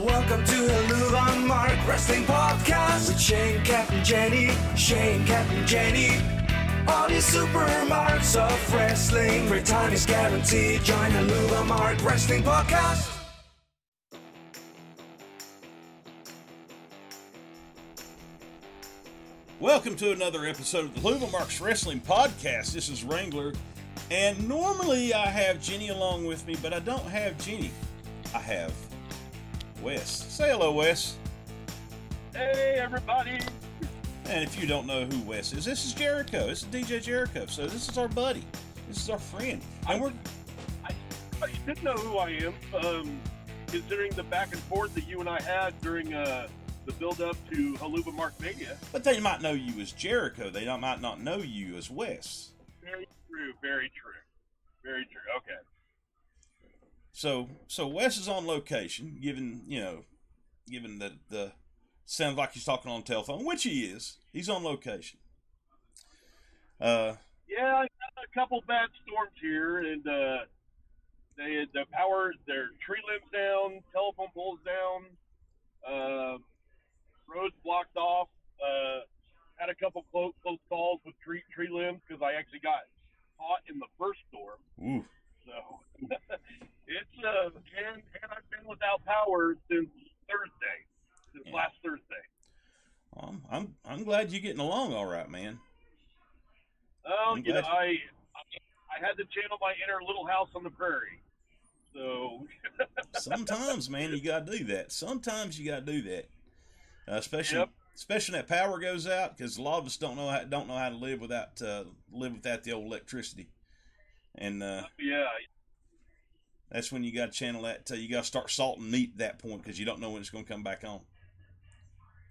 Welcome to the Helluva Mark Wrestling Podcast with Shane Captain Jenny, Shane Captain Jenny. All these super marks of wrestling. Free time is guaranteed. Join the Helluva Mark Wrestling Podcast. Welcome to another episode of the Louisville Marks Wrestling Podcast. This is Wrangler, and normally I have Jenny along with me, but I don't have Jenny. I have Wes. Say hello, Wes. Hey, everybody. And if you don't know who Wes is, this is Jericho. This is DJ Jericho. So this is our buddy. This is our friend. And we're I, I didn't know who I am, um, considering the back and forth that you and I had during uh, the build-up to Helluva Mark Mania. but they might know you as Jericho. They might not know you as Wes. Very true. Very true. Very true. Okay. So so Wes is on location, given you know, given that the sounds like he's talking on telephone, which he is. He's on location. Uh, Yeah, I got a couple bad storms here, and uh, they had the power, their tree limbs down, telephone poles down, uh, roads blocked off. Uh, had a couple close, close calls with tree tree limbs because I actually got caught in the first storm. ooh, So it's uh, and and I've been without power since Thursday, since Yeah. last Thursday. I'm I'm I'm glad you're getting along all right, man. Oh, I'm you know, I, I I had to channel my inner little house on the prairie. So Sometimes, man, you gotta do that. Sometimes you gotta do that, uh, especially Yep. especially when that power goes out because a lot of us don't know how, don't know how to live without uh, live without the old electricity, and uh, yeah, that's when you got to channel that. Uh, you got to start salting meat at that point because you don't know when it's going to come back on.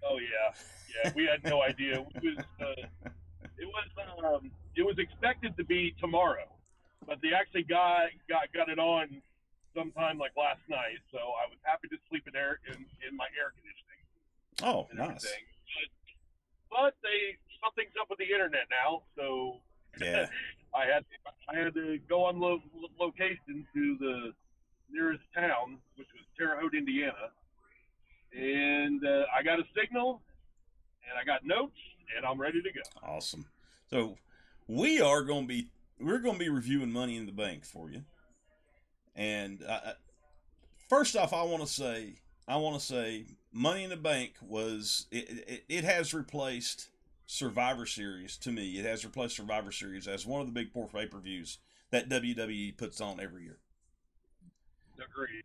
oh yeah, yeah. We had no idea. It was uh, it was um, it was expected to be tomorrow, but they actually got got got it on sometime like last night. So I was happy to sleep in air in, in my air conditioning. Oh, nice. But, but they something's up with the internet now, so Yeah. I had I had to go on lo- location to the nearest town, which was Terre Haute, Indiana, and uh, I got a signal, and I got notes, and I'm ready to go. Awesome. So we are going to be we're going to be reviewing Money in the Bank for you. And uh, uh, first off, I want to say I want to say Money in the Bank was it, it, it has replaced Survivor Series to me. It has replaced Survivor Series as one of the big four pay per views that WWE puts on every year. Agreed.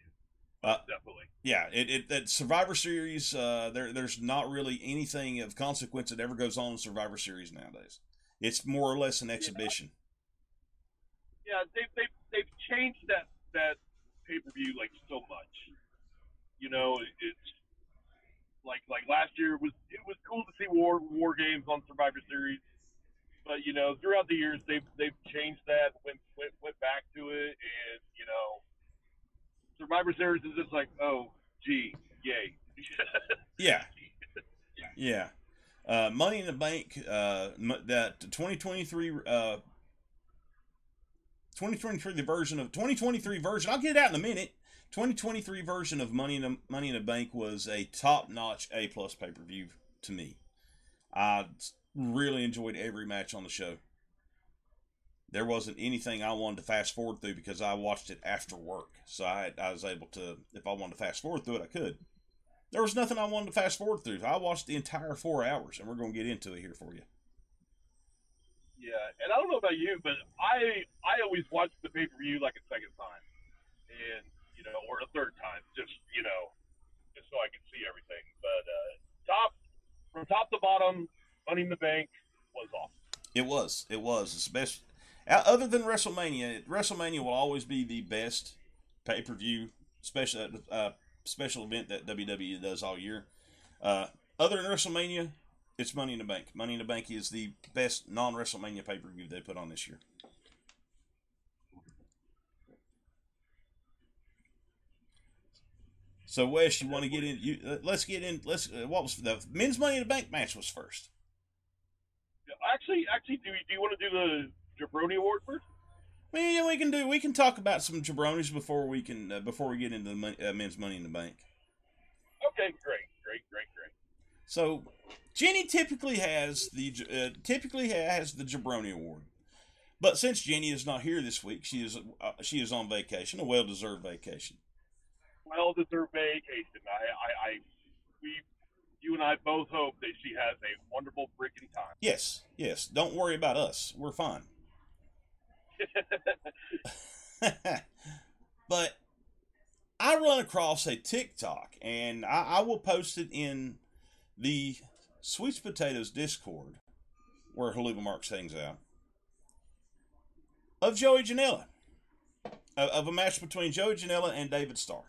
Uh, Definitely. Yeah, it, it that Survivor Series. Uh, there, there's not really anything of consequence that ever goes on in Survivor Series nowadays. It's more or less an exhibition. Yeah, they've they've they've changed that that pay per view like so much. You know, it's like like last year was it was cool to see war war games on Survivor Series, but you know throughout the years they've they've changed that went went went back to it, and you know Survivor Series is just like oh gee yay. Yeah, yeah. Uh, Money in the Bank. Uh, that 2023. Uh, 2023 the version of 2023 version. I'll get it out in a minute. 2023 version of Money in the Money in the Bank was a top notch A plus pay per view to me. I really enjoyed every match on the show. There wasn't anything I wanted to fast forward through because I watched it after work, so I I was able to if I wanted to fast forward through it, I could. There was nothing I wanted to fast forward through. I watched the entire four hours, and we're going to get into it here for you. Yeah, and I don't know about you, but I I always watch the pay per view like a second time, and you know, or a third time, just you know, just so I can see everything. But uh, top from top to bottom, Money in the Bank was awesome. It was. It was. Especially, other than WrestleMania, WrestleMania will always be the best pay per view special uh, special event that WWE does all year. Uh, other than WrestleMania, it's Money in the Bank. Money in the Bank is the best non WrestleMania pay per view they put on this year. So Wes, you want to get in? You uh, let's get in. Let's. Uh, what was the men's Money in the Bank match was first. Actually, actually, do you, do you want to do the Jabroni Award first? Well, yeah, we can do. We can talk about some jabronis before we can uh, before we get into the mon- uh, men's Money in the Bank. Okay, great, great, great, great. So Jenny typically has the uh, typically has the Jabroni Award, but since Jenny is not here this week, she is uh, she is on vacation, a well deserved vacation. Well deserved vacation. I, I, I, we, you and I both hope that she has a wonderful freaking time. Yes, yes. Don't worry about us. We're fine. but I run across a TikTok, and I, I will post it in the Sweet Potatoes Discord, where Helluva Marks hangs out, of Joey Janela, of, of a match between Joey Janela and David Starr.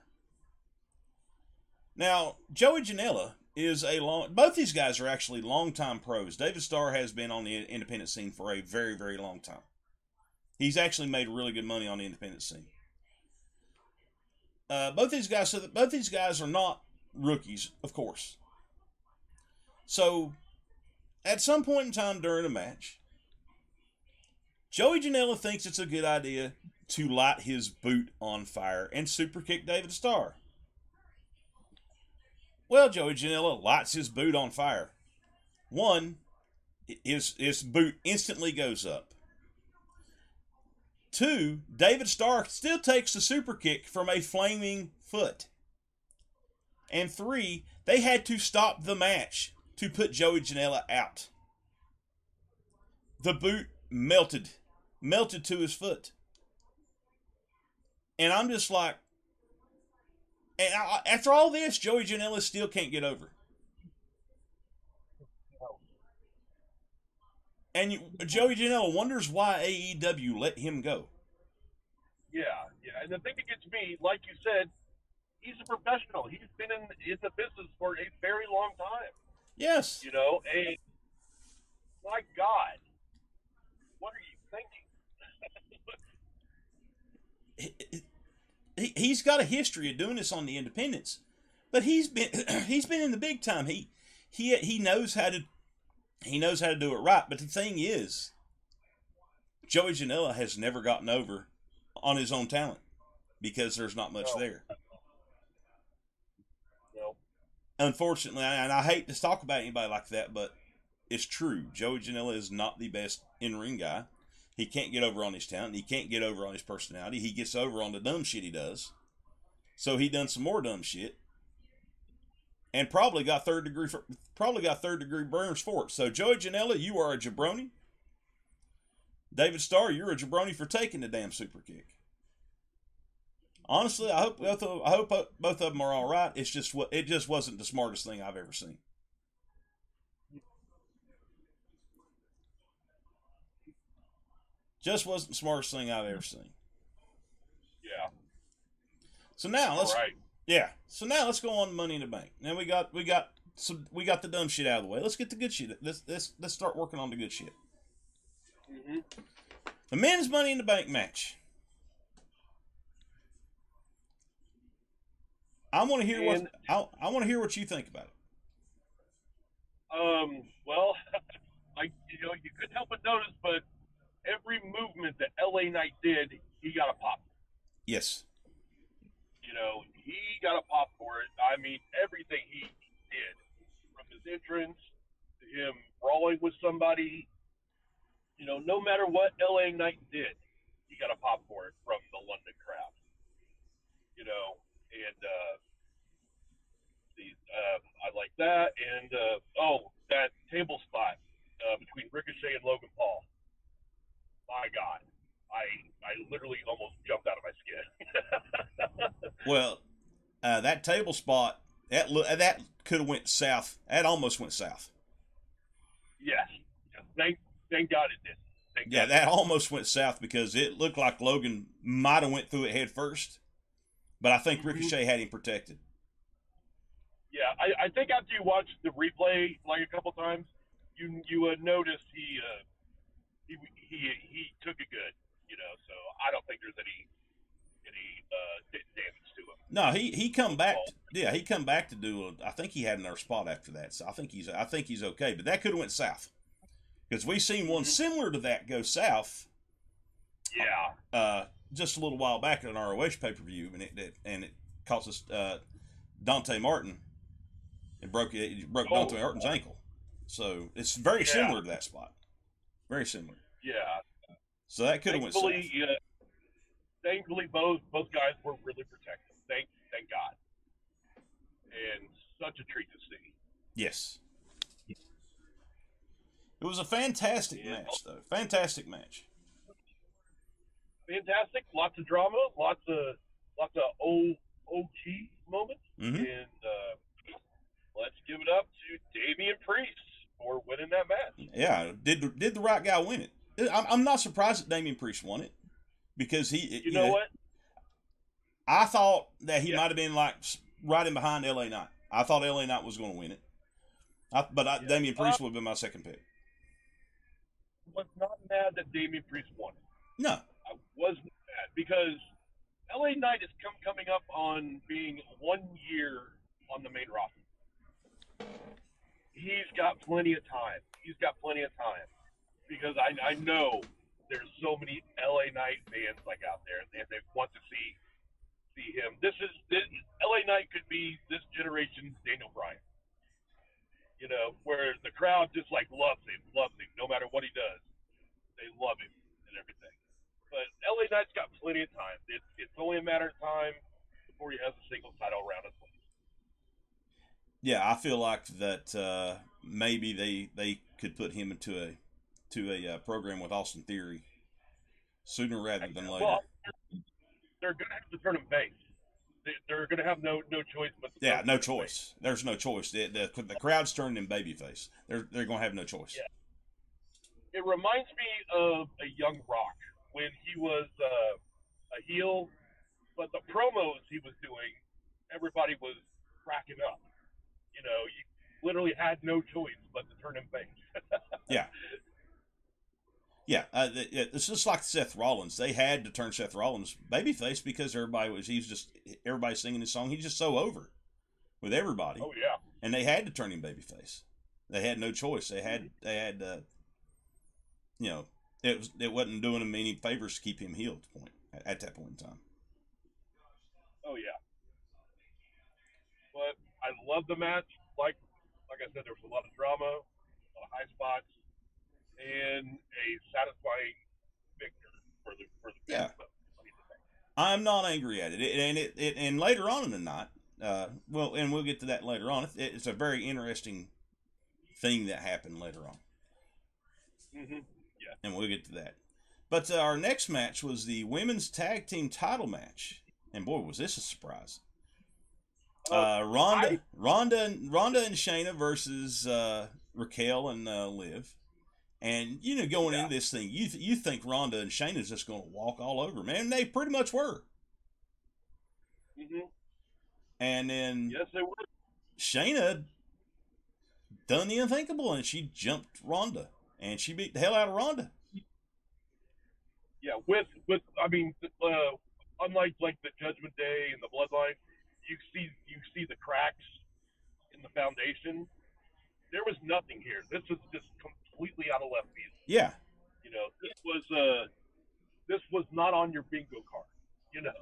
Now, Joey Janela is a long. Both these guys are actually longtime pros. David Starr has been on the independent scene for a very, very long time. He's actually made really good money on the independent scene. Uh, both these guys, so both these guys are not rookies, of course. So, at some point in time during a match, Joey Janela thinks it's a good idea to light his boot on fire and super kick David Starr. Well, Joey Janela lights his boot on fire. One, his, his boot instantly goes up. Two, David Starr still takes the super kick from a flaming foot. And three, they had to stop the match to put Joey Janela out. The boot melted, melted to his foot. And I'm just like, and I, after all this, Joey Janela still can't get over. And you, Joey Janela wonders why AEW let him go. Yeah, yeah. And the thing that gets me, like you said, he's a professional. He's been in, in the business for a very long time. Yes. You know, and my God, what are you thinking? he, he's got a history of doing this on the independents, but he's been he's been in the big time. He he he knows how to he knows how to do it right. But the thing is, Joey Janela has never gotten over on his own talent because there's not much No. there. No. Unfortunately, and I hate to talk about anybody like that, but it's true. Joey Janela is not the best in ring guy. He can't get over on his talent. He can't get over on his personality. He gets over on the dumb shit he does. So he done some more dumb shit, and probably got third degree for, probably got third degree burns for it. So Joey Janela, you are a jabroni. David Starr, you're a jabroni for taking the damn super kick. Honestly, I hope both of, I hope both of them are all right. It's just what it just wasn't the smartest thing I've ever seen. Just wasn't the smartest thing I've ever seen. Yeah. So now let's right. yeah. So now let's go on to Money in the Bank. Now we got we got some we got the dumb shit out of the way. Let's get the good shit. Let's let's let's start working on the good shit. hmm The men's Money in the Bank match. I want to hear what I, I want to hear what you think about it. Um. Well, I you know you couldn't help but notice, but every movement that LA Knight did, he got a pop. Yes. You know, he got a pop for it. I mean, everything he did, from his entrance to him brawling with somebody, you know, no matter what LA Knight did, he got a pop for it from the London crowd. You know, and uh, the um, I like that, and uh, oh, that table spot uh, between Ricochet and Logan Paul. My God, I I literally almost jumped out of my skin. Well, uh, that table spot that that could have went south. That almost went south. Yes. Thank thank God it did. Thank Yeah, God. that almost went south because it looked like Logan might have went through it head first, but I think Mhm. Ricochet had him protected. Yeah, I, I think after you watch the replay like a couple times, you you uh, notice he uh, he he he took it good. You know, so I don't think there's any any uh, damage to him. No, he he come back. Yeah, he come back to do. A, I think he had another spot after that, so I think he's I think he's okay. But that could have went south because we seen one Mhm. similar to that go south Yeah, uh, just a little while back at an ROH pay per view, and it, it and it cost us uh, Dante Martin It broke it broke Oh. Dante Martin's ankle. So it's very Yeah. similar to that spot. Very similar. Yeah. So that could have went. Thankfully, yeah, thankfully both both guys were really protected. Thank thank God. And such a treat to see. Yes. It was a fantastic Yeah. match, though. Fantastic match. Fantastic. Lots of drama. Lots of lots of old moments. hmm And uh, let's give it up to Damian Priest for winning that match. Yeah, did the, did the right guy win it? I'm, I'm not surprised that Damian Priest won it because he. You know what? I thought that he Yeah. might have been like right in behind LA Knight. I thought LA Knight was going to win it, I, but I, Yeah. Damian Priest Uh, would have been my second pick. Was not mad that Damian Priest won. it. No, I was mad because LA Knight is com- coming up on being one year on the main roster. He's got plenty of time. He's got plenty of time because I, I know there's so many LA Knight fans like out there and they want to see see him. This is this, LA Knight could be this generation's Daniel Bryan. You know, where the crowd just like loves him, loves him, no matter what he does. They love him and everything. But LA Knight's got plenty of time. It's it's only a matter of time before he has a single title around his waist. Yeah, I feel like that uh, maybe they they could put him into a to a uh, program with Austin Theory sooner rather than later. Well, they're going to have to turn him face. They, they're going to have no no choice but to yeah, no him face. choice. There's no choice. The, the, the crowd's turning him babyface. They're they're gonna have no choice. Yeah. It reminds me of a young Rock when he was uh, a heel, but the promos he was doing, everybody was cracking up. You know, you literally had no choice but to turn him face. Yeah. Yeah, uh, it's just like Seth Rollins. They had to turn Seth Rollins babyface because everybody was he's just everybody singing his song. He's just so over with everybody, oh yeah. and they had to turn him babyface. They had no choice. They had they had uh, you know it was it wasn't doing him any favors to keep him healed. Point at, at that point in time. Oh yeah. I love the match. Like like I said, there was a lot of drama, a lot of high spots, and a satisfying victor for the for the Yeah. fans. I mean, I'm not angry at it, It- and it, it and later on in the night, uh, well, and we'll get to that later on. It, it's a very interesting thing that happened later on. Mm-hmm. Yeah, and we'll get to that. But uh, our next match was the women's tag team title match, and boy, was this a surprise! Uh, Ronda, I- Ronda, and Ronda and Shayna versus uh, Raquel and uh, Liv. And you know, going Yeah. into this thing, you th- you think Ronda and Shayna's just going to walk all over, man? They pretty much were. Mm-hmm. And then Yes, they were. Shayna done the unthinkable, and she jumped Ronda, and she beat the hell out of Ronda. Yeah, with with I mean, uh, unlike like the Judgment Day and the Bloodline, you see you see the cracks in the foundation. There was nothing here. This was just completely out of left field. Yeah, You know, this was uh, this was not on your bingo card. You know.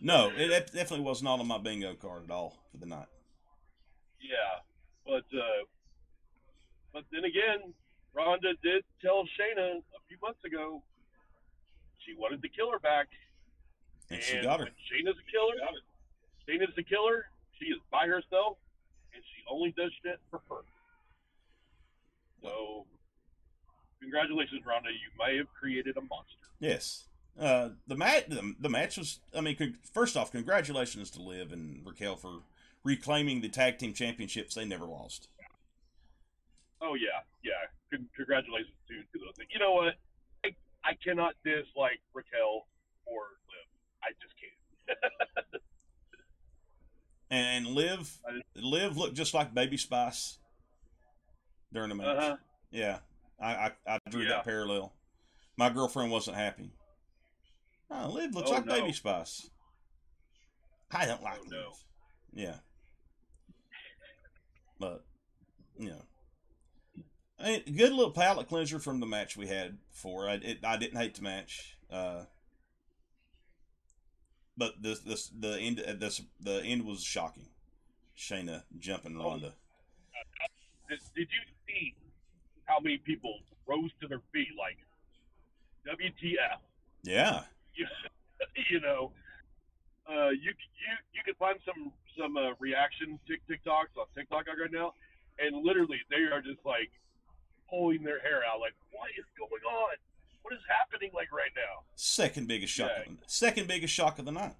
No, it definitely was not on my bingo card at all for the night. yeah, but uh, but then again, Ronda did tell Shayna a few months ago she wanted the killer back. And she got her. Shayna's a killer. Shayna's a killer. She is by herself, and she only does shit for her. So, congratulations, Ronda. You may have created a monster. Yes. Uh, the match, the, the match was. I mean, con- first off, congratulations to Liv and Raquel for reclaiming the tag team championships they never lost. Oh yeah, yeah. Con- congratulations to to those. You know what? I, I cannot dislike Raquel or Liv. I just can't. And Liv, Liv looked just like Baby Spice during the match. Uh-huh. Yeah, I I, I drew Yeah. that parallel. My girlfriend wasn't happy. Oh, Liv looks Oh, like no. Baby Spice. I don't like Oh, no. Liv. Yeah. But, you know. I mean, good little palate cleanser from the match we had before. I, it, I didn't hate the match. Uh, but this, this, the end, uh, this, the end was shocking, Shayna jumping. Ronda. Did, did you see how many people rose to their feet like WTF? Yeah. You, you know, uh, you you you can find some some uh, reaction tick TikToks on TikTok right now, and literally they are just like pulling their hair out, like what is going on? What is happening like right now? Second biggest shock. Yeah. Of the, second biggest shock of the night.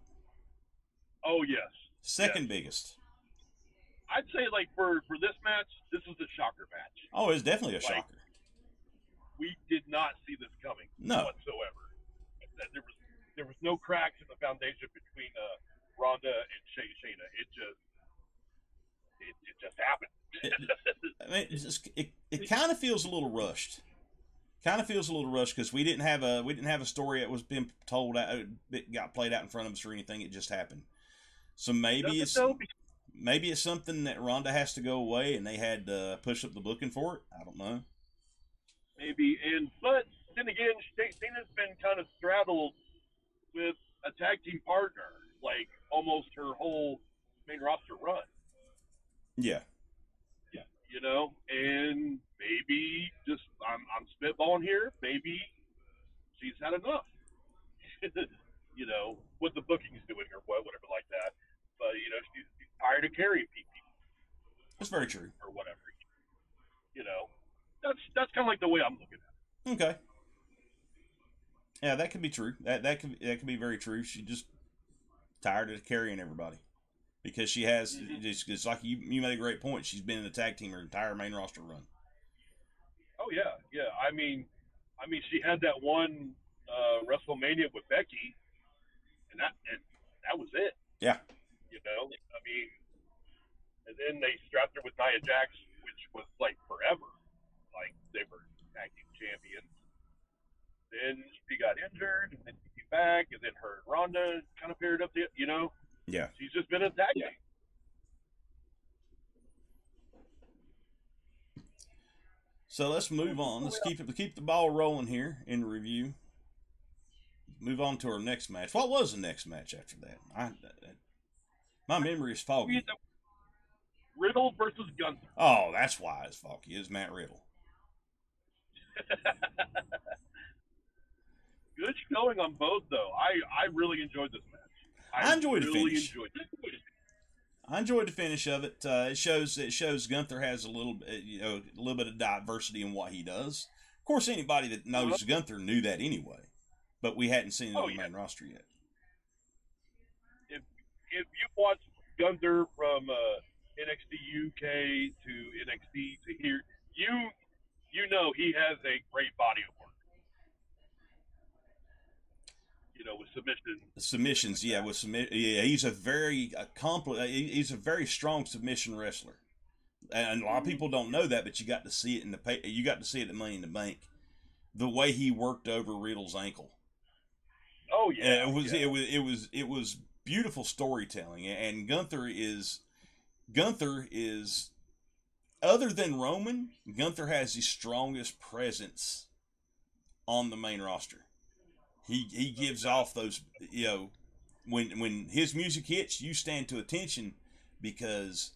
Oh yes, Second biggest. I'd say like for for this match, this is the shocker match. Oh, it's definitely a Like- shocker. We did not see this coming No. whatsoever. There was there was no cracks in the foundation between uh, Ronda and Shay Shayna. It just it, it just happened. I mean, it's just, it it kind of feels a little rushed. Kind of feels a little rushed because we didn't have a we didn't have a story that was being told out that got played out in front of us or anything. It just happened. So maybe it's maybe it's something that Ronda has to go away and they had to push up the booking for it. I don't know. maybe and but then again, Shayna's been kind of straddled with a tag team partner, like almost her whole main roster run. Yeah, you know, and maybe just I'm I'm spitballing here. Maybe she's had enough. you know what the booking's doing or what, whatever like that. But you know she's, she's tired of carrying people that's very true. or whatever. You know, that's that's kind of like the way I'm looking at. it. Okay. Yeah, that could be true. That that could that could be very true. She just tired of carrying everybody because she has. Mhm. It's, it's like you you made a great point. She's been in the tag team her entire main roster run. Oh yeah, yeah. I mean, I mean she had that one uh, WrestleMania with Becky, and that and that was it. Yeah. You know, I mean, and then they strapped her with Nia Jax, which was like forever. Like they were tag team champions. Then she got injured, and then she came back, and then her and Ronda kind of paired up. The, you know, Yeah. she's just been attacking. team. So let's move on. Let's keep it keep the ball rolling here in review. Move on to our next match. What was the next match after that? I, my memory is foggy. Riddle versus Gunther. Oh, that's why it's foggy. It's Matt Riddle. Good showing on both, though. I, I really enjoyed this match. I enjoyed the finish. enjoyed it. I enjoyed the finish of it. Uh, it shows it shows Gunther has a little bit, you know a little bit of diversity in what he does. Of course, anybody that knows Gunther knew that anyway, but we hadn't seen it Oh, on the yeah. main roster yet. If you watch Gunther from uh, NXT UK to NXT to here, you you know he has a great body of work. You know, with submission. Submissions, yeah, with submit, yeah, he's a very accomplished. He's a very strong submission wrestler, and a lot of mm-hmm. people don't know that, but you got to see it in the pay, you got to see it at Money in the Bank, the way he worked over Riddle's ankle. Oh yeah, And it was yeah. it was it was it was beautiful storytelling and Gunther is Gunther is other than Roman Gunther has the strongest presence on the main roster he he gives off those you know when when his music hits you stand to attention because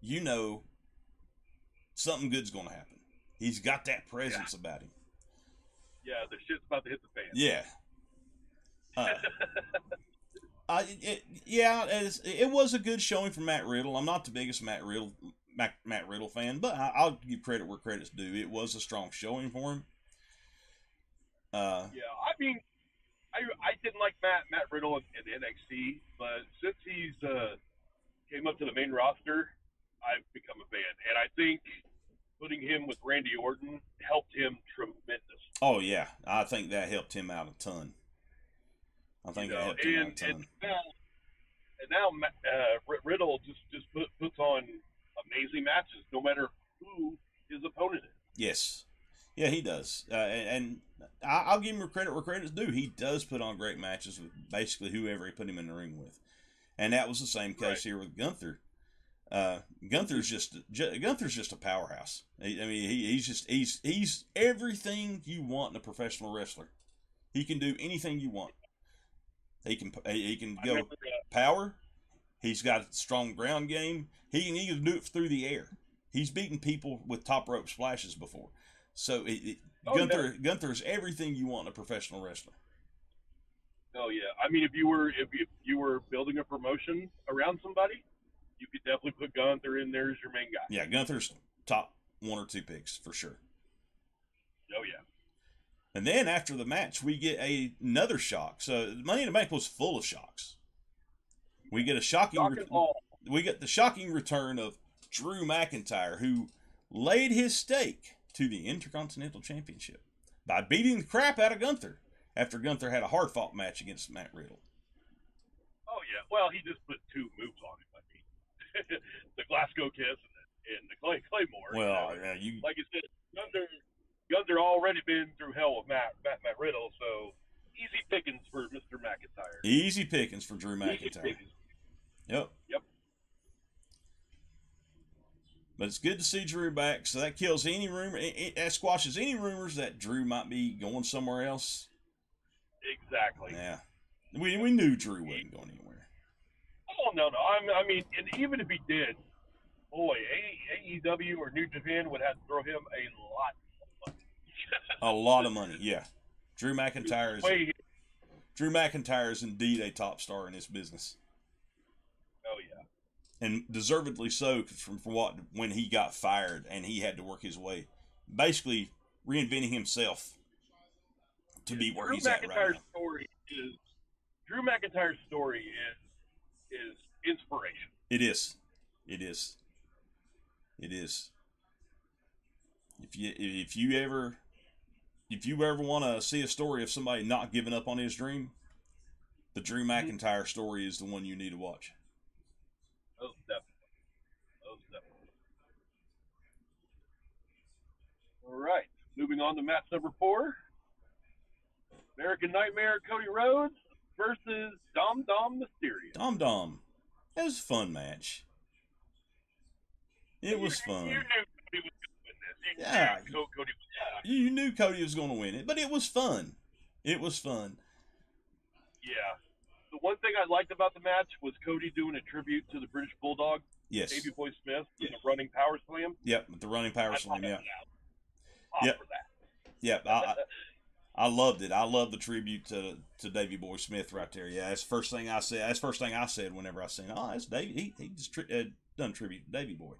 you know something good's going to happen he's got that presence about him yeah, the shit's about to hit the fan. yeah. Uh, I, it, yeah, it was a good showing for Matt Riddle. I'm not the biggest Matt Riddle Matt, Matt Riddle fan, but I'll give credit where credit's due. It was a strong showing for him. Uh, Yeah, I mean, I I didn't like Matt Matt Riddle in, in NXT, but since he's uh, came up to the main roster, I've become a fan, and I think putting him with Randy Orton helped him tremendous. oh yeah, I think that helped him out a ton. I think you that know, helped him out a ton. and now, and now uh, Riddle just just put, puts on amazing matches, no matter who his opponent is. Yes. Yeah, he does. Uh, and and I, I'll give him credit where credit's due. He does put on great matches with basically whoever he put him in the ring with. And that was the same case Right. here with Gunther. Uh, Gunther's just Gunther's just a powerhouse. He, I mean, he, he's just he's he's everything you want in a professional wrestler. He can do anything you want. He can he, can go power, He's got a strong ground game. He can even do it through the air. He's beaten people with top rope splashes before. So it, it, Oh, Gunther Gunther is everything you want in a professional wrestler. Oh yeah. I mean, if you were if you, if you were building a promotion around somebody, you could definitely put Gunther in there as your main guy. Yeah, Gunther's top one or two picks for sure. Oh yeah. And then after the match, we get a, another shock. So Money in the Bank was full of shocks. We get a shocking. Shock re- we get the shocking return of Drew McIntyre, who laid his stake to the Intercontinental Championship by beating the crap out of Gunther after Gunther had a hard fought match against Matt Riddle. Oh yeah. Well, he just put two moves on him. I mean, the Glasgow kiss and the, and the Clay Claymore. you Well, know. yeah, you like you said, Gunther Gunther already been through hell with Matt Matt, Matt Riddle, so easy pickings for Mr. McIntyre. easy pickings for Drew McIntyre. Yep. Yep. But it's good to see Drew back. So that kills any rumor. That squashes any rumors that Drew might be going somewhere else. Exactly. Yeah. We, we knew Drew wasn't going anywhere. Oh no, no. I'm, I mean, and even if he did, boy, AEW or New Japan would have to throw him a lot of money. A lot of money. Yeah. Drew McIntyre is Drew McIntyre is indeed a top star in this business. And deservedly so from, from what when he got fired and he had to work his way, basically reinventing himself to be where Drew he's at right McIntyre's now. story is Drew McIntyre's story is is inspiration. It is. It is. It is. If you if you ever if you ever want to see a story of somebody not giving up on his dream, the Drew mm-hmm. McIntyre story is the one you need to watch. Most definitely. Most definitely. All right. Moving on to match number four. American Nightmare Cody Rhodes versus Dom Dom Mysterio. Dom Dom. It was a fun match. It was fun. You knew Cody was going to win this. You Yeah. knew Cody was You knew Cody was going to win it, but it was fun. It was fun. Yeah. The one thing I liked about the match was Cody doing a tribute to the British Bulldog, Yes. Davey Boy Smith, in a running power slam. Yep. The running power I slam. Yeah. that was Pop Yep. Yep. I, I, loved it. I love the tribute to to Davey Boy Smith right there. Yeah, that's the first thing I said. That's the first thing I said whenever I seen. Oh, that's Davey. He he just tri- uh, done tribute to Davey Boy.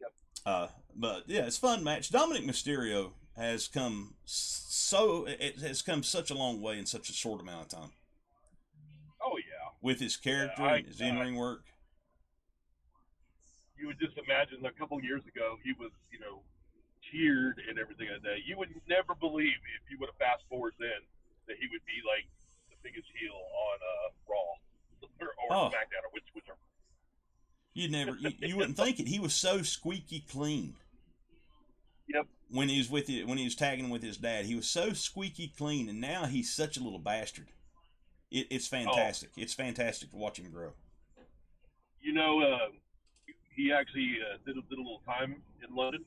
Yep. Uh, but yeah, it's a fun match. Dominic Mysterio has come so it has come such a long way in such a short amount of time. With his character I- and his in ring work. You would just imagine a couple years ago he was, you know, cheered and everything like that. You would never believe if you would have fast forward then that he would be like the biggest heel on uh, Raw or, or Oh. SmackDown or which whichever. You'd never you, you wouldn't think it. He was so squeaky clean. Yep. when he was with it, when he was tagging with his dad. He was so squeaky clean, and now he's such a little bastard. It, it's fantastic. It's fantastic to watch him grow. You know, uh, he actually uh, did, a, did a little time in London.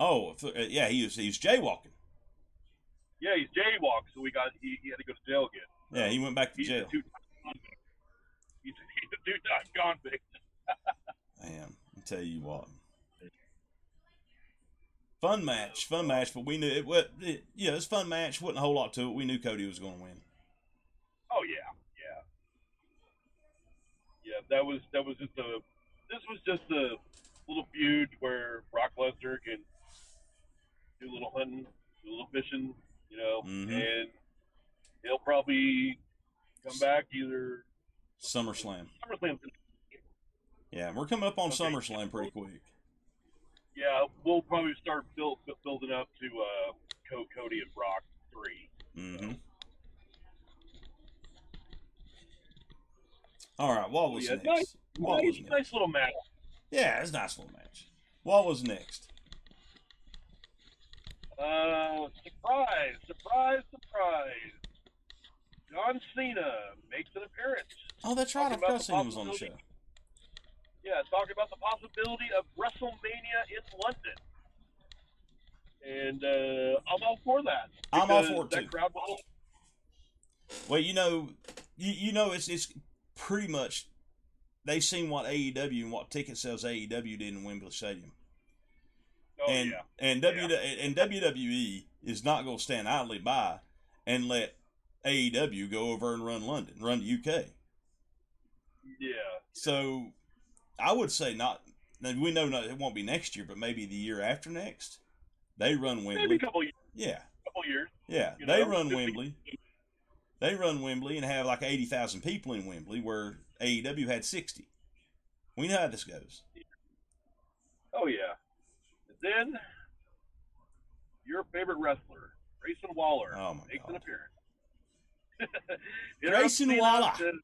Oh, uh, yeah, he was he's jaywalking. Yeah, he's jaywalked, so we got he, he had to go to jail again. Yeah, he went back to He's jail. a. He's, a two-time convict. Man, I tell you what. Fun match, fun match, but we knew it. It, yeah, it's a fun match. wasn't a whole lot to it. We knew Cody was going to win. Oh yeah, yeah, yeah. That was that was just a this was just a little feud where Brock Lesnar can do a little hunting, do a little fishing, you know, Mhm. and he'll probably come back either SummerSlam. SummerSlam. Yeah, we're coming up on Okay. SummerSlam pretty quick. Yeah, we'll probably start build, building up to uh, Cody and Brock three. Mm-hmm. All right, what was Yeah, next? nice- What was Nice, next? nice little match. Yeah, it's a nice little match. What was next? Uh, surprise, surprise, surprise. John Cena makes an appearance. Oh, that's right. I Talking about forgot the Cena was on the show. Yeah, talking about the possibility of WrestleMania in London. And uh, I'm all for that. I'm all for it, that too. Crowd will, Well, you know, you, you know, it's it's pretty much they've seen what AEW and what ticket sales AEW did in Wembley Stadium. Oh and yeah. and W and WWE is not going to stand idly by and let AEW go over and run London, run the UK. Yeah. So I would say not. We know not, it won't be next year, but maybe the year after next. They run Maybe Wembley. a couple years. Yeah, Couple years. yeah. They know, run Wembley. They run Wembley and have like eighty thousand people in Wembley, where AEW had sixty. We know how this goes. Oh yeah. And then your favorite wrestler, Grayson Waller, Oh makes an appearance. Grayson Waller. Says,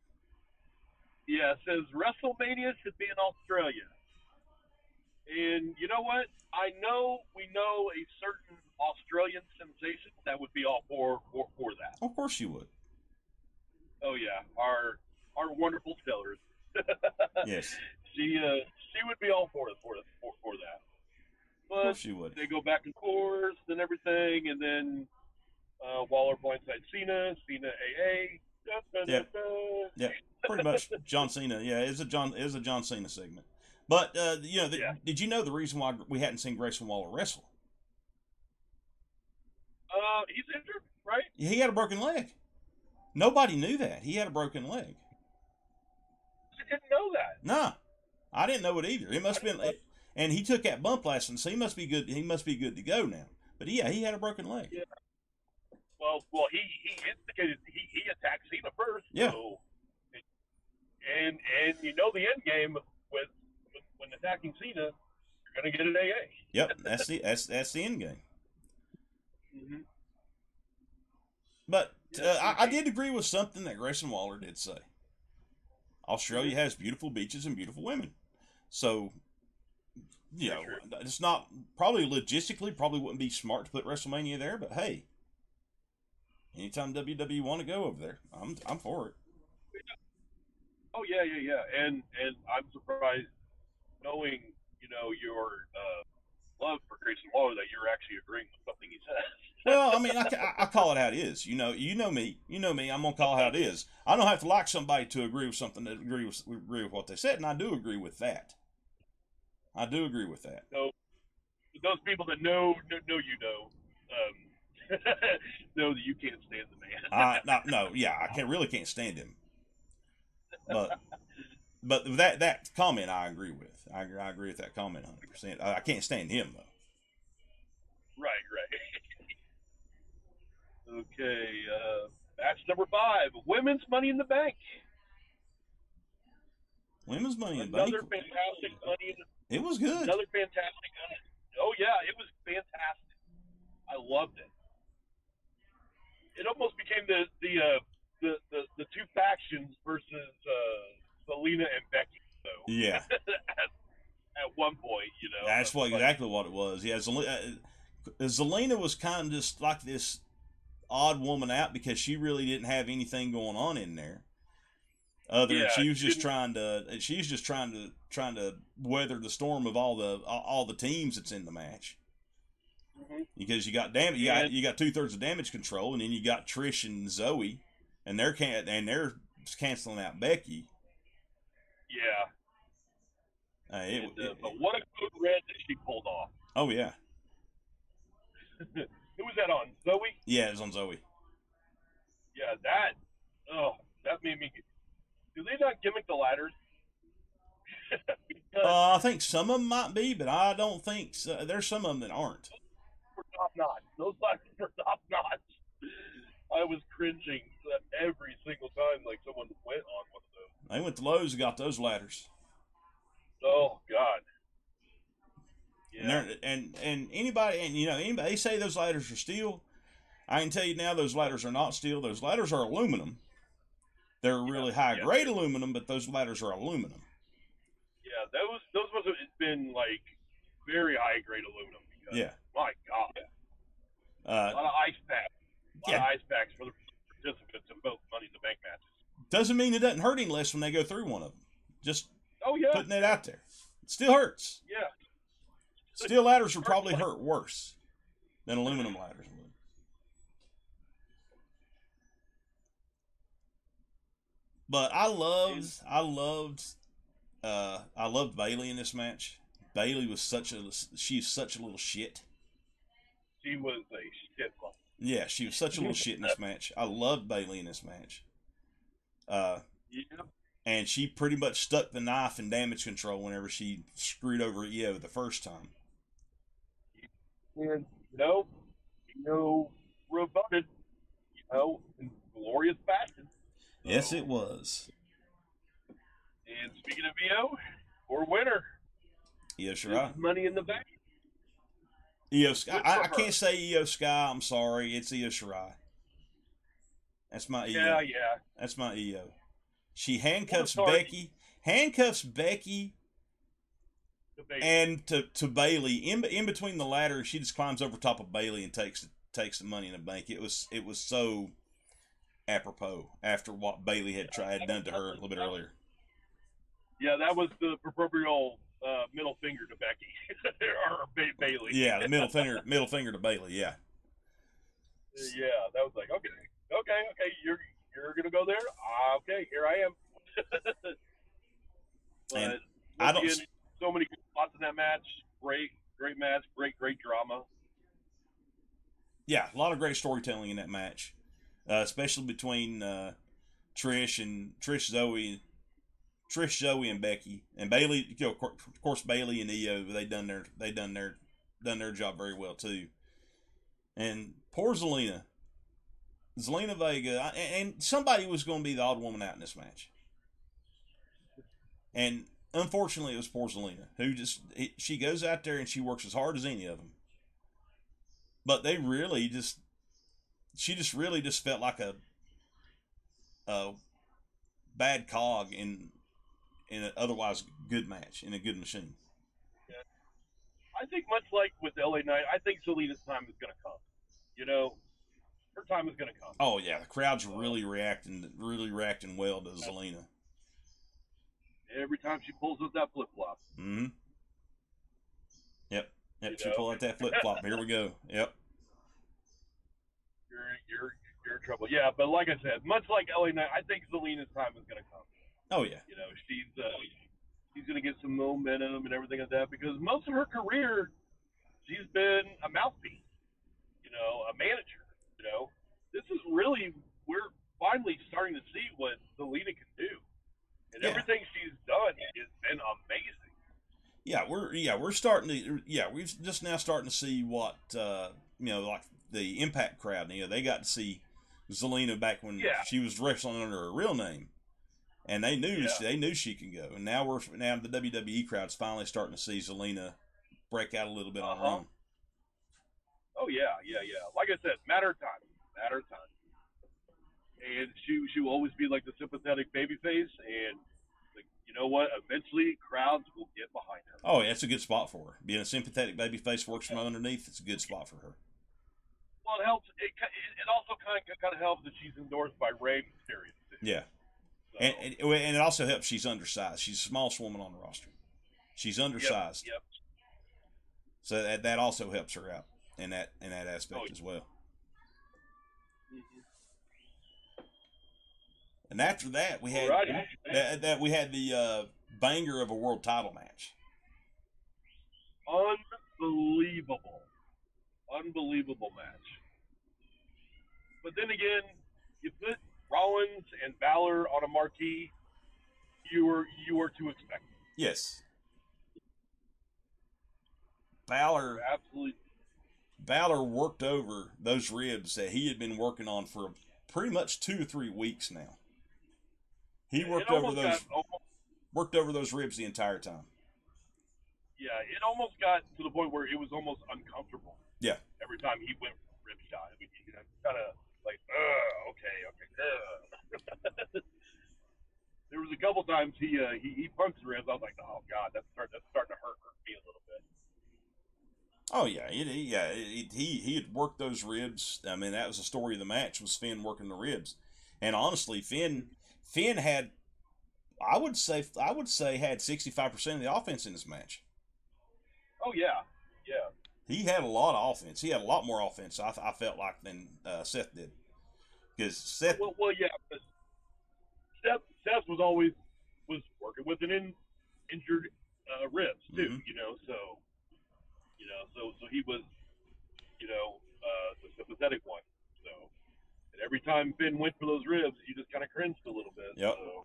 yeah, says WrestleMania should be in Australia. And you know what? I know we know a certain Australian sensation that would be all for for, for that. Of course you would. Oh yeah, our our wonderful Stellars. Yes, she uh she would be all for it for for, for that. But you would. they go back and forth and everything, and then uh, Waller blindside Cena, Cena AA. Da, da. Yeah, pretty much John Cena. Yeah, is a John it's a John Cena segment. But uh, you know, the, Yeah. did you know the reason why we hadn't seen Grayson Waller wrestle? Uh, he's injured, right? He had a broken leg. Nobody knew that he had a broken leg. I didn't know that. Nah, I didn't know it either. It must have been, and he took that bump last one, so he must be good. He must be good to go now. But yeah, he had a broken leg. Yeah. Well, well, he he instigated. He he attacked Cena first. Yeah. So, and and you know the end game with, with when attacking Cena, you're gonna get an AA. Yep, that's the that's that's the end game. Mm-hmm. But uh, I, I did agree with something that Grayson Waller did say. Australia has beautiful beaches and beautiful women, so you know it's not probably logistically probably wouldn't be smart to put WrestleMania there. But hey, anytime WWE want to go over there, I'm I'm for it. Oh yeah, yeah, yeah. And and I'm surprised, knowing you know your uh, love for Grayson Waller, that you're actually agreeing with something he says. Well, I mean, I, I call it how it is. You know, you know me. You know me. I'm gonna call it how it is. I don't have to like somebody to agree with something that agree with agree with what they said, and I do agree with that. I do agree with that. So those people that know know, know you know, um, know that you can't stand the man. I no, no, yeah, I can't really can't stand him. But but that that comment I agree with. I agree, I agree with that comment 100. percent I I can't stand him though. Right, right. Okay, uh, match number five: Women's Money in the Bank. Women's money in the Bank. Another fantastic Money in the It was good. Another fantastic. Oh yeah, it was fantastic. I loved it. It almost became the the uh, the, the the two factions versus uh, Zelina and Becky. So Yeah. at, at one point, you know. That's what But- exactly what it was. Yeah, Zelina, uh, Zelina was kind of just like this odd woman out because she really didn't have anything going on in there. Other than Yeah, she was she just trying to, she's just trying to trying to weather the storm of all the all all the teams that's in the match. Mhm. Because you got damage, you got you got two thirds of damage control, and then you got Trish and Zoe, and they're can and they're canceling out Becky. Yeah. Uh, it, And, uh, it- but what a good red that she pulled off. oh yeah, Who was that on? Zoe? yeah, it was on Zoe. Yeah, that. Oh, that made me. Do they not gimmick the ladders? Uh, I think some of them might be, but I don't think so. there's some of them that aren't. were top notch. Those ladders were top notch. I was cringing every single time like someone went on one of those. They went to Lowe's and got those ladders. Oh God. And, Yeah. they're, and and anybody and you know anybody they say those ladders are steel. I can tell you now those ladders are not steel. Those ladders are aluminum. They're really high yeah. grade aluminum, but those ladders are aluminum. Yeah, those those must have been like very high grade aluminum. Because, Yeah. My God. A Uh, lot of ice packs. A lot Yeah. of ice packs for the participants in both Money in the Bank matches. doesn't mean it doesn't hurt any less when they go through one of them. Just Oh yeah. putting it out there. It still hurts. yeah. Steel ladders would probably hurt worse than aluminum ladders would. But I loved, I loved, uh, I loved Bayley in this match. Bayley was such a, she's such a little shit. She was a shit. Yeah, she was such a little shit in this match. I loved Bayley in this match. Uh, Yeah. and she pretty much stuck the knife in damage control whenever she screwed over Io the first time. And no, no rebutted, you know, in glorious fashion. Yes, it was. And speaking of VO, or winner, Yes, Shirai. is money in the bank. Io Sky. I, I can't say Io Sky. I'm sorry. It's Io Shirai. That's my Io. Yeah, yeah. That's my Io. She handcuffs What a sorry- Becky. Handcuffs Becky And to, to Bayley in in between the ladder. She just climbs over top of Bayley and takes takes the money in the bank. It was it was so apropos after what Bayley had tried done to her a little bit earlier. yeah, that was the proverbial uh, middle finger to Becky or ba- Bayley. Yeah, the middle finger middle finger to Bayley. Yeah, Yeah, that was like okay, okay, okay. You're you're gonna go there. Ah, okay, here I am. but And I don't- again, so many good spots in that match. Great, great match. Great, great drama. yeah, a lot of great storytelling in that match, uh, especially between uh, Trish and Trish Zoey, Trish Zoey and Becky and Bayley. You know, of course, Bayley and Io they done their they done their done their job very well too. And poor Zelina, Zelina Vega, and, and somebody was going to be the odd woman out in this match. And unfortunately, it was poor Zelina who just it, she goes out there and she works as hard as any of them but they really just she just really just felt like a a bad cog in in an otherwise good match in a good machine. I think much like with LA Knight, I think Zelina's time is gonna come. You know, her time is gonna come. Oh yeah, the crowd's really reacting really reacting well to Zelina. Every time she pulls up that flip flop. Mm-hmm. Yep. Yep. You She know? pulled out that flip flop. Here we go. Yep. you're you're you're in trouble. Yeah, but like I said, much like LA Knight, I think Zelina's time is gonna come. Oh yeah. You know, she's uh, she's gonna get some momentum and everything like that because most of her career, she's been a mouthpiece. You know, a manager. You know, this is really we're finally starting to see what Zelina can do, and Yeah. everything she's done has been amazing. Yeah, we're yeah we're starting to yeah we're just now starting to see what uh, you know like the Impact crowd. You know they got to see Zelina back when Yeah. she was wrestling under her real name, and they knew Yeah. they knew she could go. And now we're now the WWE crowd's finally starting to see Zelina break out a little bit on her Uh-huh. own. Oh yeah, yeah, yeah. Like I said, matter of time, matter of time. And she she will always be like the sympathetic baby face, and like, you know what? Eventually, crowds will get behind her. Oh, that's a good spot for her. Being a sympathetic babyface works from underneath. It's a good spot for her. Well, it helps. It it also kind of kind of helps that she's endorsed by Rey Mysterio. too. Yeah, So, and, and and it also helps. She's undersized. She's the smallest woman on the roster. She's undersized. Yep. So that, that also helps her out in that in that aspect Oh, as well. And after that, we had Alrighty. that, that we had the uh, banger of a world title match. Unbelievable, unbelievable match. But then again, you put Rollins and Balor on a marquee. You were you were to expect. it. Yes, Balor Absolutely. Balor worked over those ribs that he had been working on for pretty much two or three weeks now. He worked over those got- worked over those ribs the entire time. yeah, it almost got to the point where it was almost uncomfortable. Yeah. Every time he went for rib shot, I mean, you know, kind of like, okay, okay, there was a couple times he uh, he he punched ribs. I was like, oh god, that's start that's starting to hurt hurt me a little bit. Oh yeah, it, it- yeah. It, he he had worked those ribs. I mean, that was the story of the match was Finn working the ribs, and honestly, Finn Finn had, I would say, I would say had sixty five percent of the offense in this match. Oh yeah, yeah. He had a lot of offense. He had a lot more offense. I, I felt like than uh, Seth did, because Seth. Well, well, yeah. Seth Seth was always was working with an in, injured uh, ribs too. Mhm. You know, so you know, so so he was, you know, uh, the sympathetic one. Every time Finn went for those ribs, he just kind of cringed a little bit. Yep. So,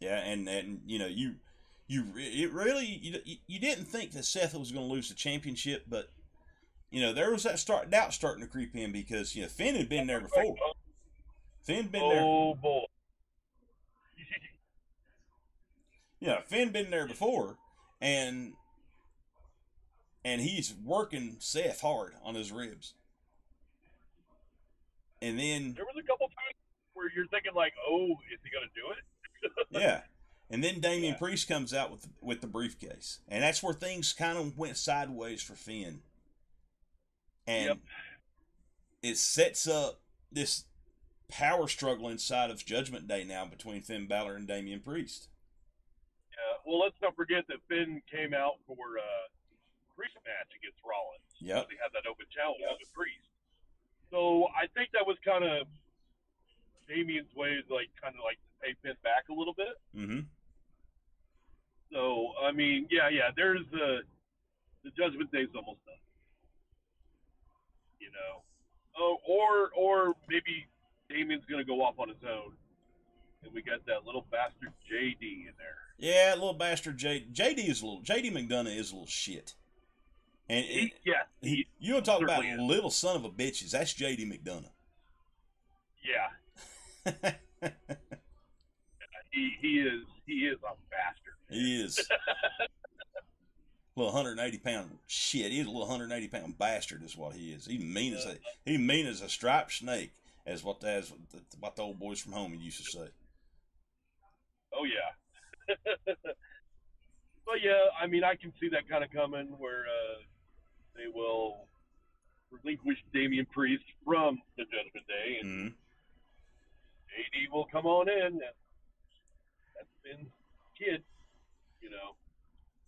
Yeah, and and you know you you it really you, you didn't think that Seth was going to lose the championship, but you know there was that start doubt starting to creep in because you know Finn had been there before. Finn been there. oh boy. Yeah, Finn been there before, and and he's working Seth hard on his ribs. And then there was a couple times where you're thinking like, oh, is he gonna do it? yeah, and then Damian Yeah. Priest comes out with with the briefcase, and that's where things kind of went sideways for Finn. And Yep. it sets up this power struggle inside of Judgment Day now between Finn Balor and Damian Priest. Yeah. Well, let's not forget that Finn came out for uh, Priest match against Rollins. Yep. They had that open challenge with Priest. So I think that was kind of Damian's way, to, like kind of like to pay Finn back a little bit. Mm-hmm. So I mean, yeah, yeah. There's the the Judgment Day's almost done. You know, oh, or or maybe Damian's gonna go off on his own, and we got that little bastard JD in there. Yeah, little bastard J, JD is a little JD McDonagh is a little shit. And He, it, yeah, he, you want to talk about is. little son of a bitches? That's JD McDonagh. yeah. He he is he is a bastard. he is. little 180 pound shit. He's a little 180 pound bastard, is what he is. He mean as a he mean as a striped snake, as what as what the old boys from home used to say. Oh yeah. but yeah, I mean, I can see that kind of coming where uh, they will relinquish Damian Priest from the Judgment Day, and hmm AD will come on in. And that's been kid, you know.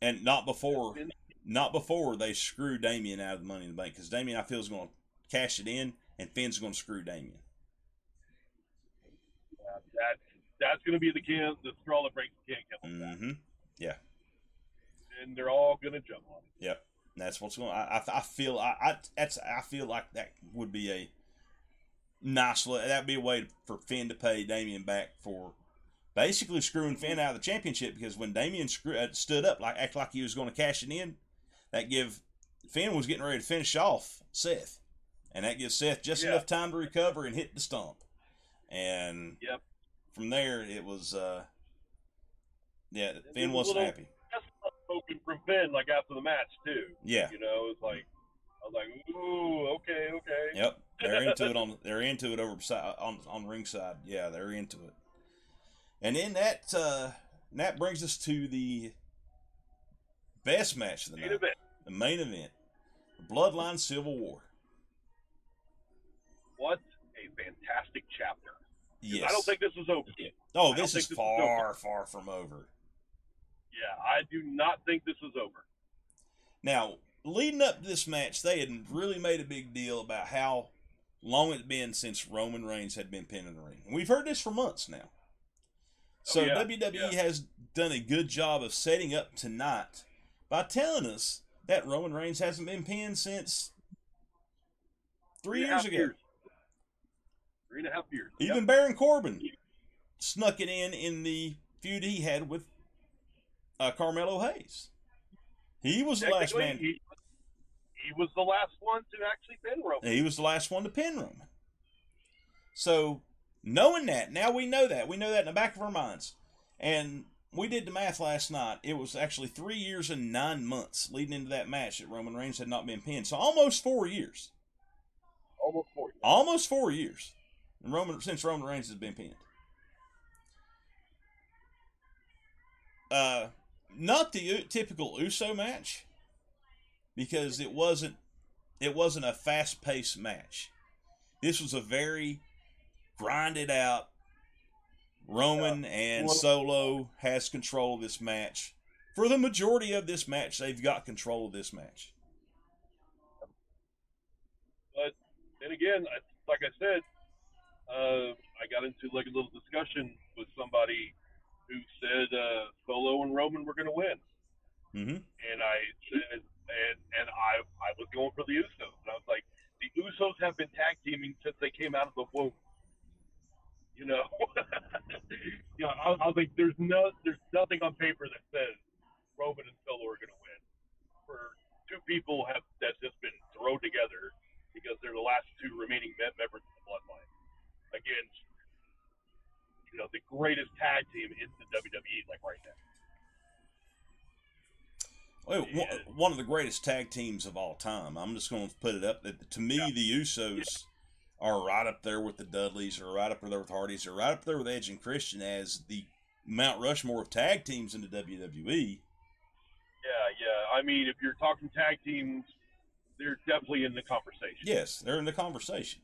And not before Finn- not before they screw Damian out of the Money in the Bank because Damian I feel is going to cash it in, and Finn's going to screw Damian. Uh, that's that's going to be the can, the straw that breaks the can camel's back, hmm Yeah. and they're all going to jump on it. Yep, And that's what's going. I, I I feel I, I that's I feel like that would be a nice. That'd be a way for Finn to pay Damian back for basically screwing Finn out of the championship because when Damian screw, uh, stood up like act like he was going to cash it in, that give Finn was getting ready to finish off Seth, and that gives Seth just Yeah. enough time to recover and hit the stump. And Yep. from there it was. uh Yeah, Finn wasn't little- happy. From Finn, like after the match too. Yeah. You know, it's like I was like, ooh, okay, okay. Yep, they're into it on they're into it over on on ringside. Yeah, they're into it. And then that uh, that brings us to the best match of the Main night, event. the main event, the Bloodline Civil War. What a fantastic chapter! Yes. I don't think this is over. yet. oh, this is this is far, far from over. Yeah, I do not think this is over. Now, leading up to this match, they had really made a big deal about how long it'd been since Roman Reigns had been pinned in the ring. And we've heard this for months now. Oh, so Oh, yeah, WWE yeah. has done a good job of setting up tonight by telling us that Roman Reigns hasn't been pinned since three and years ago. Years. Three and a half years. Even Yep. Baron Corbin snuck it in in the feud he had with uh, Carmelo Hayes. He was the last man. He, he was the last one to actually pin Roman. He was the last one to pin Roman. So, knowing that, now we know that. We know that in the back of our minds. And we did the math last night. It was actually three years and nine months leading into that match that Roman Reigns had not been pinned. So, almost four years. Almost forty. Almost four years Roman, since Roman Reigns has been pinned. Uh, not the typical USO match because it wasn't it wasn't a fast paced match. This was a very grinded out. Roman and Solo has control of this match. For the majority of this match, they've got control of this match. But then again, like I said, uh, I got into like a little discussion with somebody who said uh, Solo and Roman were going to win, Mm-hmm. and I and and, and I I was going for the Usos, and I was like, the Usos have been tag teaming since they came out of the womb. You know, you know, I, I was like, there's no, there's nothing on paper that says Roman and Solo are going to win. For two people have that's just been thrown together because they're the last two remaining members of the Bloodline against, you know, the greatest tag team in the WWE, like right now. Well, one- one of the greatest tag teams of all time. I'm just going to put it up that to me, Yeah. the Usos are right up there with the Dudleys, or right up there with Hardys, or right up there with Edge and Christian as the Mount Rushmore of tag teams in the WWE. Yeah, yeah. I mean, if you're talking tag teams, they're definitely in the conversation. Yes, they're in the conversation.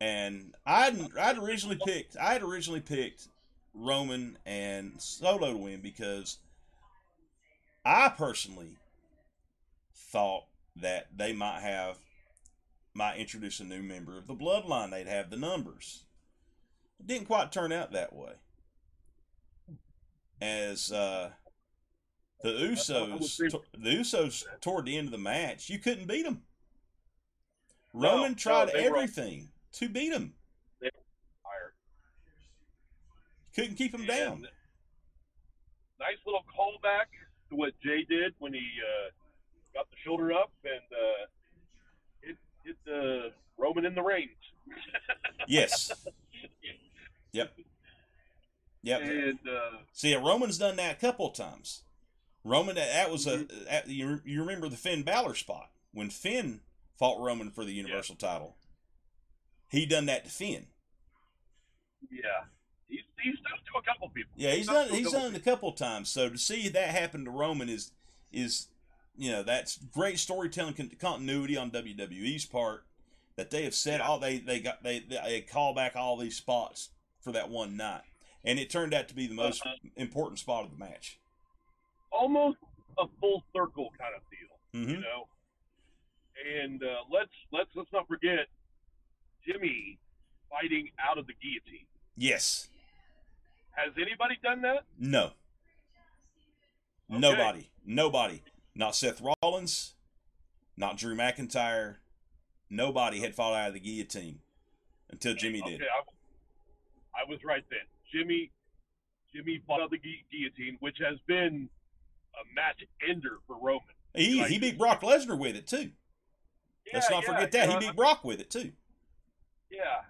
And I'd I'd originally picked I had originally picked Roman and Solo to win because I personally thought that they might have might introduce a new member of the bloodline. They'd have the numbers. It didn't quite turn out that way. As uh, the Usos, the Usos toward the end of the match, you couldn't beat them. No, Roman no, tried were- everything to beat him. Higher. Couldn't keep him down. Nice little callback to what Jay did when he uh, got the shoulder up and uh, hit hit the Roman in the reins. Yes. Yep. Yep. And uh, See, Roman's done that a couple of times. Roman, that, that was a that, you, you remember the Finn Balor spot when Finn fought Roman for the Universal title. He done that to Finn. yeah, he's he's done it to a couple people. Yeah, he's done done it a he's couple done it a couple of times. So to see that happen to Roman is is you know that's great storytelling con- continuity on WWE's part that they have set Yeah. all they they got they they call back all these spots for that one night, and it turned out to be the most Uh-huh. important spot of the match. almost a full circle kind of deal. hmm you know. And uh, let's let's let's not forget Jimmy fighting out of the guillotine. Yes. Has anybody done that? No. Okay. Nobody. Nobody. Not Seth Rollins. Not Drew McIntyre. Nobody had fought out of the guillotine until Jimmy did. I, I was right then. Jimmy Jimmy fought out of the gui- guillotine, which has been a match ender for Roman. He he beat Brock Lesnar with it too. Let's not yeah, forget that you he beat Brock with it too. Yeah.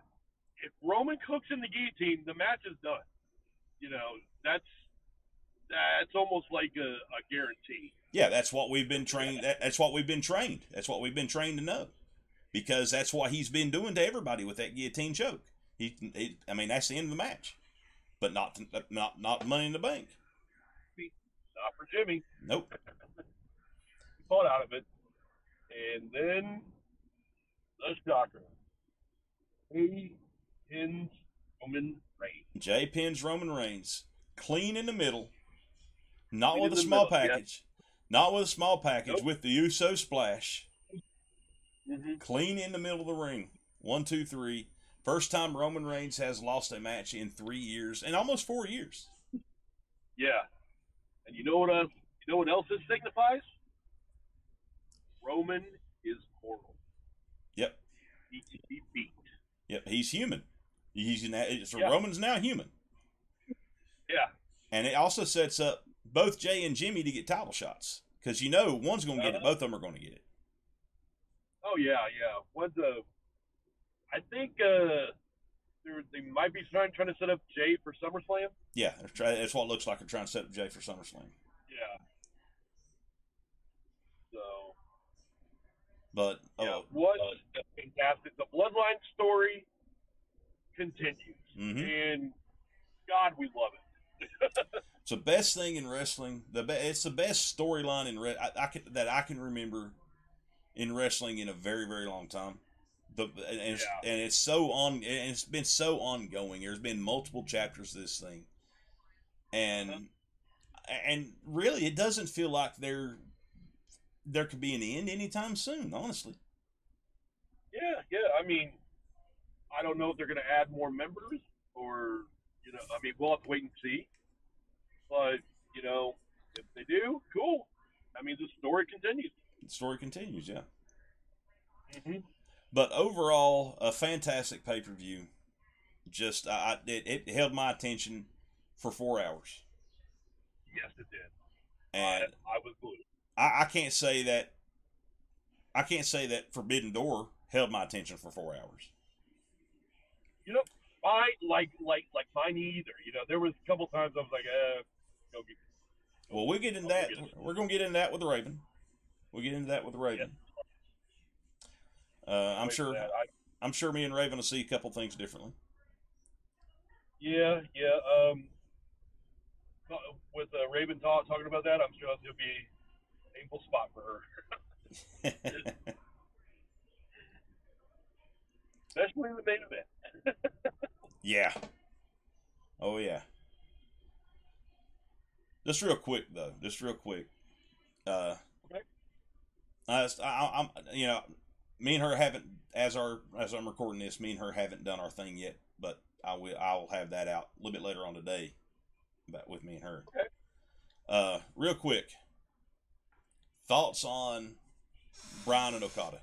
If Roman cooks in the guillotine, the match is done. You know, that's that's almost like a, a guarantee. Yeah, that's what we've been trained. That, that's what we've been trained. That's what we've been trained to know, because that's what he's been doing to everybody with that guillotine choke. He, he I mean, that's the end of the match, but not not not Money in the Bank. Not for Jimmy. Nope. He fought out of it. And then the shocker. He pins Roman Reigns. Jay pins Roman Reigns clean in the middle, not Clean with a small middle, yeah. package, not with a small package, Nope. with the USO splash, Mm-hmm. clean in the middle of the ring. One, two, three. First time Roman Reigns has lost a match in three years, and almost four years. Yeah. And you know what else? You know what else this signifies? Roman is mortal. Yep, He can be beat. Yep. He's human. He's now, so Yeah. Roman's now human, Yeah. and it also sets up both Jay and Jimmy to get title shots because you know one's going to get it, Uh-huh. both of them are going to get it. Oh yeah, yeah. One's a. I think uh there, they might be trying trying to set up Jay for SummerSlam. Yeah, that's what it looks like. They're trying to set up Jay for SummerSlam. Yeah. So But yeah, oh, what a fantastic. The Bloodline story continues, mhm. and God, we love it. It's the best thing in wrestling. The be- it's the best storyline in re- I, I can, that I can remember in wrestling in a very very long time. The and it's, Yeah. and it's so on and it's been so ongoing. There's been multiple chapters of this thing, and Uh-huh. and really it doesn't feel like there there could be an end anytime soon. Honestly, Yeah, yeah. I mean, I don't know if they're going to add more members or You know, I mean, we'll have to wait and see. But you know, if they do, cool. I mean, the story continues. The story continues, yeah. Mm-hmm. But overall, a fantastic pay per view. Just I, it, it held my attention for four hours, Yes, it did. and I, I was glued. I, I can't say that. I can't say that Forbidden Door held my attention for four hours. You know, I like like like mine either. You know, there was a couple times I was like, uh, go get Well, we get into that. We're gonna get into that with the Raven. We'll get into that with the Raven. Uh, I'm wait sure. that. I, I'm sure me and Raven will see a couple things differently. yeah, yeah. Um, uh, with uh, Raven talk, talking about that, I'm sure it'll be painful spot for her, especially in the main event. yeah. Oh yeah. Just real quick though. Just real quick. Uh, Okay. I, I, I'm you know, me and her haven't as our as I'm recording this. Me and her haven't done our thing yet, but I will. I'll have that out a little bit later on today. But with me and her. Okay. Uh, real quick. Thoughts on Brian and Okada?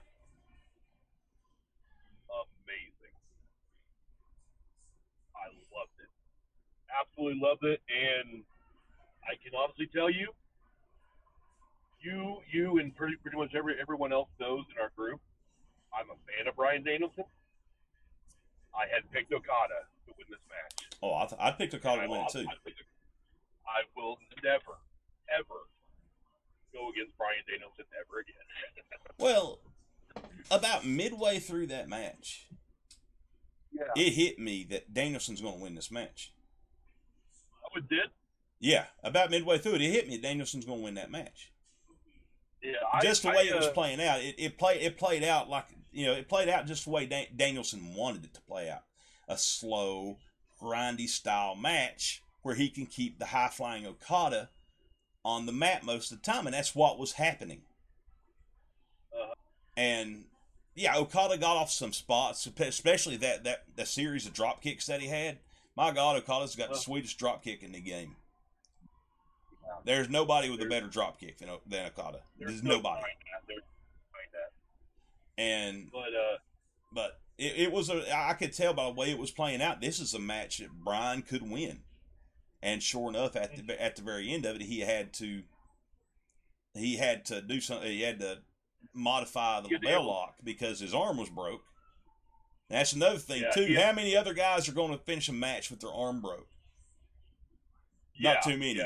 Amazing. I loved it. Absolutely loved it, and I can honestly tell you, you, you, and pretty pretty much every everyone else knows in our group, I'm a fan of Brian Danielson. I had picked Okada to win this match. Oh, I, th- I picked Okada to win it too. I, I will never, ever go against Brian Danielson ever again. Well, about midway through that match, yeah, it hit me that Danielson's going to win this match. oh, it did. Yeah, about midway through it, it hit me that Danielson's going to win that match. Yeah, I, just the I, way it was uh, playing out, it, it played it played out like you know it played out just the way Dan- Danielson wanted it to play out, a slow, grindy style match where he can keep the high flying Okada on the map most of the time, and that's what was happening. Uh-huh. And yeah, Okada got off some spots, especially that that the series of drop kicks that he had. My God, Okada's got the Uh-huh. sweetest drop kick in the game. There's nobody with a better drop kick than, than Okada. There's, nobody. There's no denying that. And But uh, but it, it was a I could tell by the way it was playing out. This is a match that Brian could win, and sure enough, at the at the very end of it, he had to he had to do something. He had to modify the Good bell deal. lock because his arm was broke. That's another thing Yeah, too. yeah. How many other guys are going to finish a match with their arm broke? yeah, Not too many.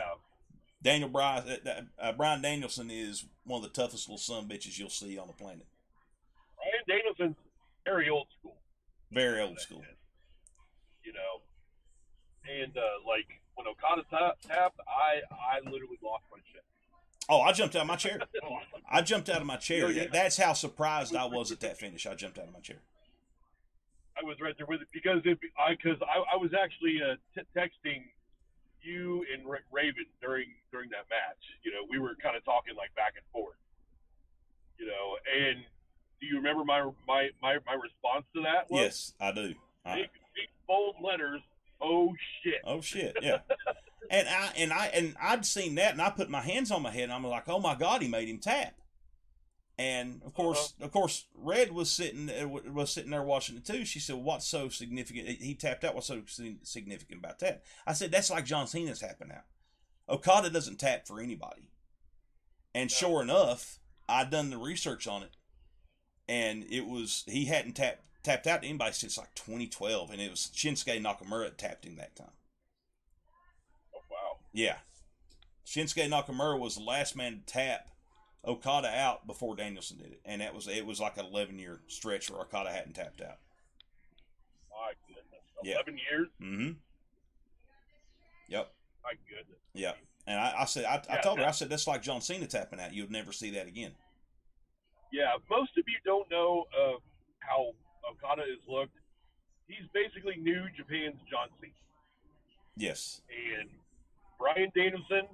Daniel Brian, uh, uh, Brian Danielson is one of the toughest little son bitches you'll see on the planet. Brian Danielson's very old school. Very old school. You know, and uh, like when Okada ta- tapped, I I literally lost my shit. Oh, I jumped out of my chair. I jumped out of my chair. That's how surprised I was at that finish. I jumped out of my chair. I was right there with it because if I because I, I was actually uh, t- texting you and Ra- Raven during during that match. You know, we were kind of talking like back and forth. You know, and do you remember my my my, my response to that? Was Yes, I do. I, Big, big bold letters. Oh shit. oh shit, yeah. And I and I and I'd seen that, and I put my hands on my head, and I'm like, oh my god, he made him tap. And of course, of course, Red was sitting uh, was sitting there watching it too. She said, "What's so significant?" He tapped out. What's so significant about that? I said, "That's like John Cena's tapping out. Okada doesn't tap for anybody." And sure enough, I done the research on it, and it was he hadn't tapped tapped out to anybody since like 2012, and it was Shinsuke Nakamura tapped him that time. Oh wow. Yeah. Shinsuke Nakamura was the last man to tap Okada out before Danielson did it. And that was it was like an eleven year stretch where Okada hadn't tapped out. My goodness. Yeah. Eleven years. Mm-hmm. Yep. My goodness. Yep. And I, I said I, I Yeah. told her, I said that's like John Cena tapping out. You'll never see that again. Yeah, most of you don't know uh, how Okada is looked. He's basically New Japan's John Cena, Yes. and Brian Danielson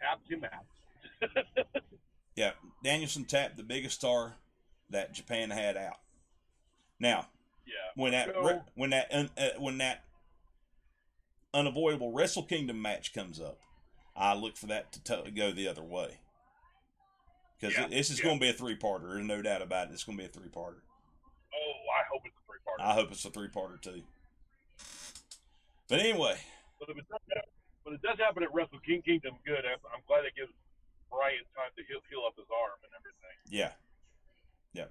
tapped him out. Yeah. Danielson tapped the biggest star that Japan had out. Now, yeah, when that So- when that uh, when that unavoidable Wrestle Kingdom match comes up, I look for that to t- go the other way. Because Yeah, this is yeah. going to be a three parter. There's no doubt about it. It's going to be a three parter. Oh, I hope it's a three part. I hope it's a three parter too. But anyway, But if it does happen, but it does happen at Wrestle King Kingdom, good. I'm, I'm glad it gives Brian time to heal, heal up his arm and everything. yeah. Yeah.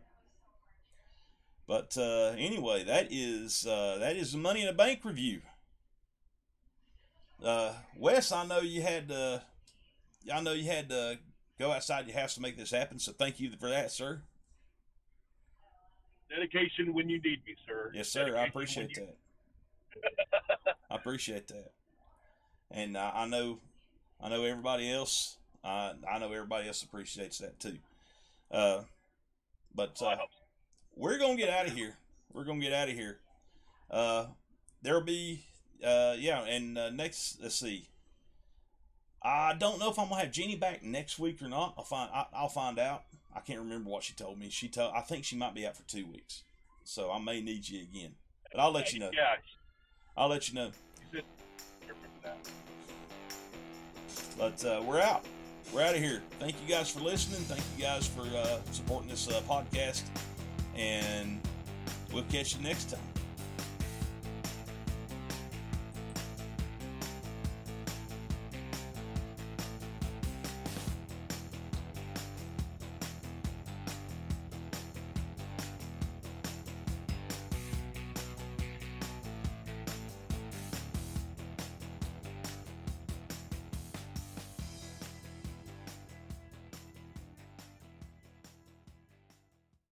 But uh, anyway, that is uh, that is the Money in the Bank review. Uh, Wes, I know you had to, I know you had to go outside your house to make this happen. So thank you for that, sir. Dedication when you need me, sir. Yes, sir. I appreciate you- that. I appreciate that. And uh, I know, I know everybody else. Uh, I know everybody else appreciates that too. Uh, but I uh, we're gonna get out of here. We're gonna get out of here. Uh, there'll be, uh, yeah, and uh, next, let's see. I don't know if I'm gonna have Jeannie back next week or not. I'll find. I, I'll find out. I can't remember what she told me. She told. I think she might be out for two weeks, so I may need you again. But I'll let you know. Yeah, I'll let you know. you said here for that. But uh, we're out. We're out of here. Thank you guys for listening. Thank you guys for uh, supporting this uh, podcast, and we'll catch you next time.